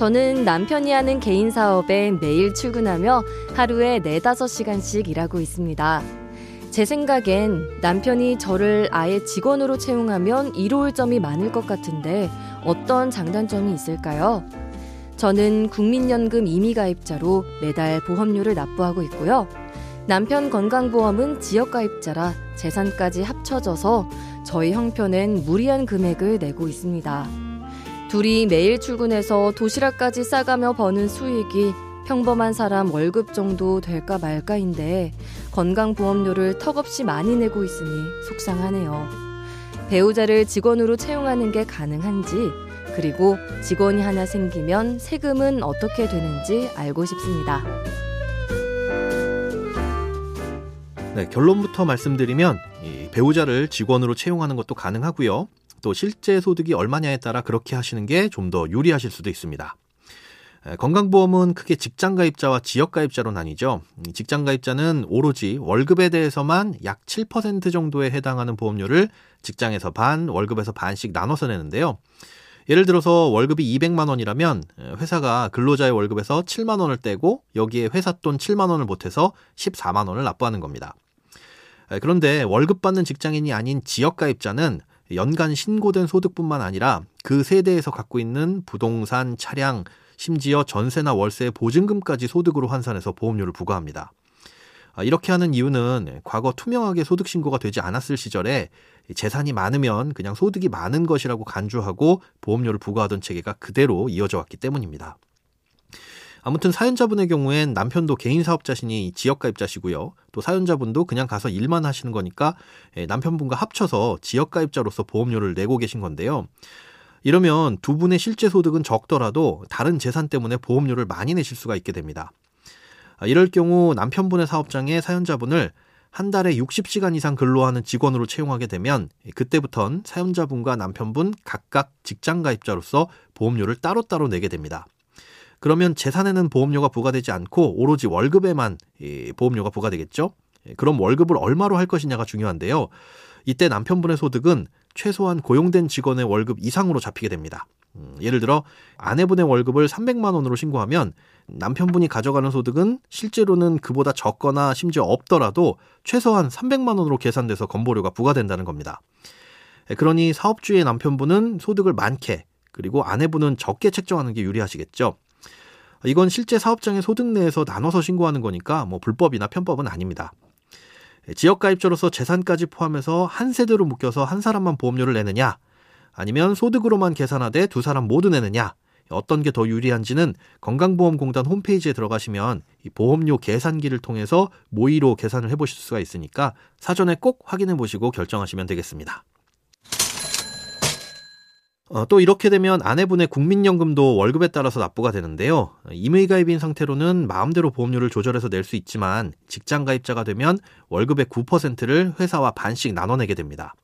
저는 남편이 하는 개인 사업에 매일 출근하며 하루에 4, 5시간씩 일하고 있습니다. 제 생각엔 남편이 저를 아예 직원으로 채용하면 이로울 점이 많을 것 같은데 어떤 장단점이 있을까요? 저는 국민연금 임의가입자로 매달 보험료를 납부하고 있고요. 남편 건강보험은 지역가입자라 재산까지 합쳐져서 저희 형편엔 무리한 금액을 내고 있습니다. 둘이 매일 출근해서 도시락까지 싸가며 버는 수익이 평범한 사람 월급 정도 될까 말까인데 건강보험료를 턱없이 많이 내고 있으니 속상하네요. 배우자를 직원으로 채용하는 게 가능한지 그리고 직원이 하나 생기면 세금은 어떻게 되는지 알고 싶습니다. 네, 결론부터 말씀드리면 배우자를 직원으로 채용하는 것도 가능하고요. 또 실제 소득이 얼마냐에 따라 그렇게 하시는 게 좀 더 유리하실 수도 있습니다. 건강보험은 크게 직장가입자와 지역가입자로 나뉘죠. 직장가입자는 오로지 월급에 대해서만 약 7% 정도에 해당하는 보험료를 직장에서 반, 월급에서 반씩 나눠서 내는데요. 예를 들어서 월급이 200만 원이라면 회사가 근로자의 월급에서 7만 원을 떼고 여기에 회사 돈 7만 원을 보태서 14만 원을 납부하는 겁니다. 그런데 월급 받는 직장인이 아닌 지역가입자는 연간 신고된 소득뿐만 아니라 그 세대에서 갖고 있는 부동산, 차량, 심지어 전세나 월세 보증금까지 소득으로 환산해서 보험료를 부과합니다. 아, 이렇게 하는 이유는 과거 투명하게 소득 신고가 되지 않았을 시절에 재산이 많으면 그냥 소득이 많은 것이라고 간주하고 보험료를 부과하던 체계가 그대로 이어져 왔기 때문입니다. 아무튼 사연자분의 경우엔 남편도 개인 사업자시니 지역가입자시고요. 또 사연자분도 그냥 가서 일만 하시는 거니까 예, 남편분과 합쳐서 지역가입자로서 보험료를 내고 계신 건데요. 이러면 두 분의 실제 소득은 적더라도 다른 재산 때문에 보험료를 많이 내실 수가 있게 됩니다. 아, 이럴 경우 남편분의 사업장에 사연자분을 한 달에 60시간 이상 근로하는 직원으로 채용하게 되면 그때부턴 사연자분과 남편분 각각 직장 가입자로서 보험료를 따로따로 내게 됩니다. 그러면 재산에는 보험료가 부과되지 않고 오로지 월급에만 보험료가 부과되겠죠. 예, 그럼 월급을 얼마로 할 것이냐가 중요한데요. 이때 남편분의 소득은 최소한 고용된 직원의 월급 이상으로 잡히게 됩니다. 음, 예를 들어 아내분의 월급을 300만 원으로 신고하면 남편분이 가져가는 소득은 실제로는 그보다 적거나 심지어 없더라도 최소한 300만 원으로 계산돼서 건보료가 부과된다는 겁니다. 예, 그러니 사업주의 남편분은 소득을 많게 그리고 아내분은 적게 책정하는 게 유리하시겠죠. 이건 실제 사업장의 소득 내에서 나눠서 신고하는 거니까 뭐 불법이나 편법은 아닙니다. 지역가입자로서 재산까지 포함해서 한 세대로 묶여서 한 사람만 보험료를 내느냐, 아니면 소득으로만 계산하되 두 사람 모두 내느냐, 어떤 게 더 유리한지는 건강보험공단 홈페이지에 들어가시면 보험료 계산기를 통해서 모의로 계산을 해보실 수가 있으니까 사전에 꼭 확인해 보시고 결정하시면 되겠습니다. 어, 또 이렇게 되면 아내분의 국민연금도 월급에 따라서 납부가 되는데요. 임의가입인 상태로는 마음대로 보험료를 조절해서 낼 수 있지만 직장가입자가 되면 월급의 9%를 회사와 반씩 나눠내게 됩니다.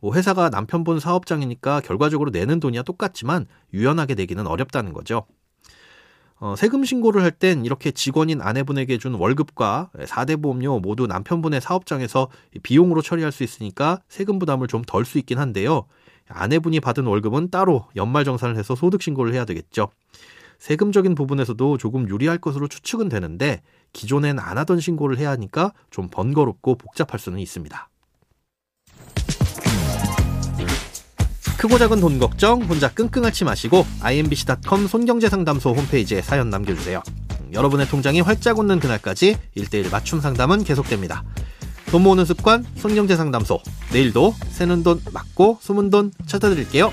뭐 회사가 남편분 사업장이니까 결과적으로 내는 돈이야 똑같지만 유연하게 내기는 어렵다는 거죠. 어, 세금 신고를 할 땐 이렇게 직원인 아내분에게 준 월급과 4대 보험료 모두 남편분의 사업장에서 비용으로 처리할 수 있으니까 세금 부담을 좀 덜 수 있긴 한데요. 아내분이 받은 월급은 따로 연말정산을 해서 소득신고를 해야 되겠죠. 세금적인 부분에서도 조금 유리할 것으로 추측은 되는데 기존엔 안 하던 신고를 해야 하니까 좀 번거롭고 복잡할 수는 있습니다. 크고 작은 돈 걱정 혼자 끙끙 앓지 마시고 imbc.com 손경제상담소 홈페이지에 사연 남겨주세요. 여러분의 통장이 활짝 웃는 그날까지 1대1 맞춤 상담은 계속됩니다. 돈 모으는 습관 손경제 상담소 내일도 새는 돈 맞고 숨은 돈 찾아드릴게요.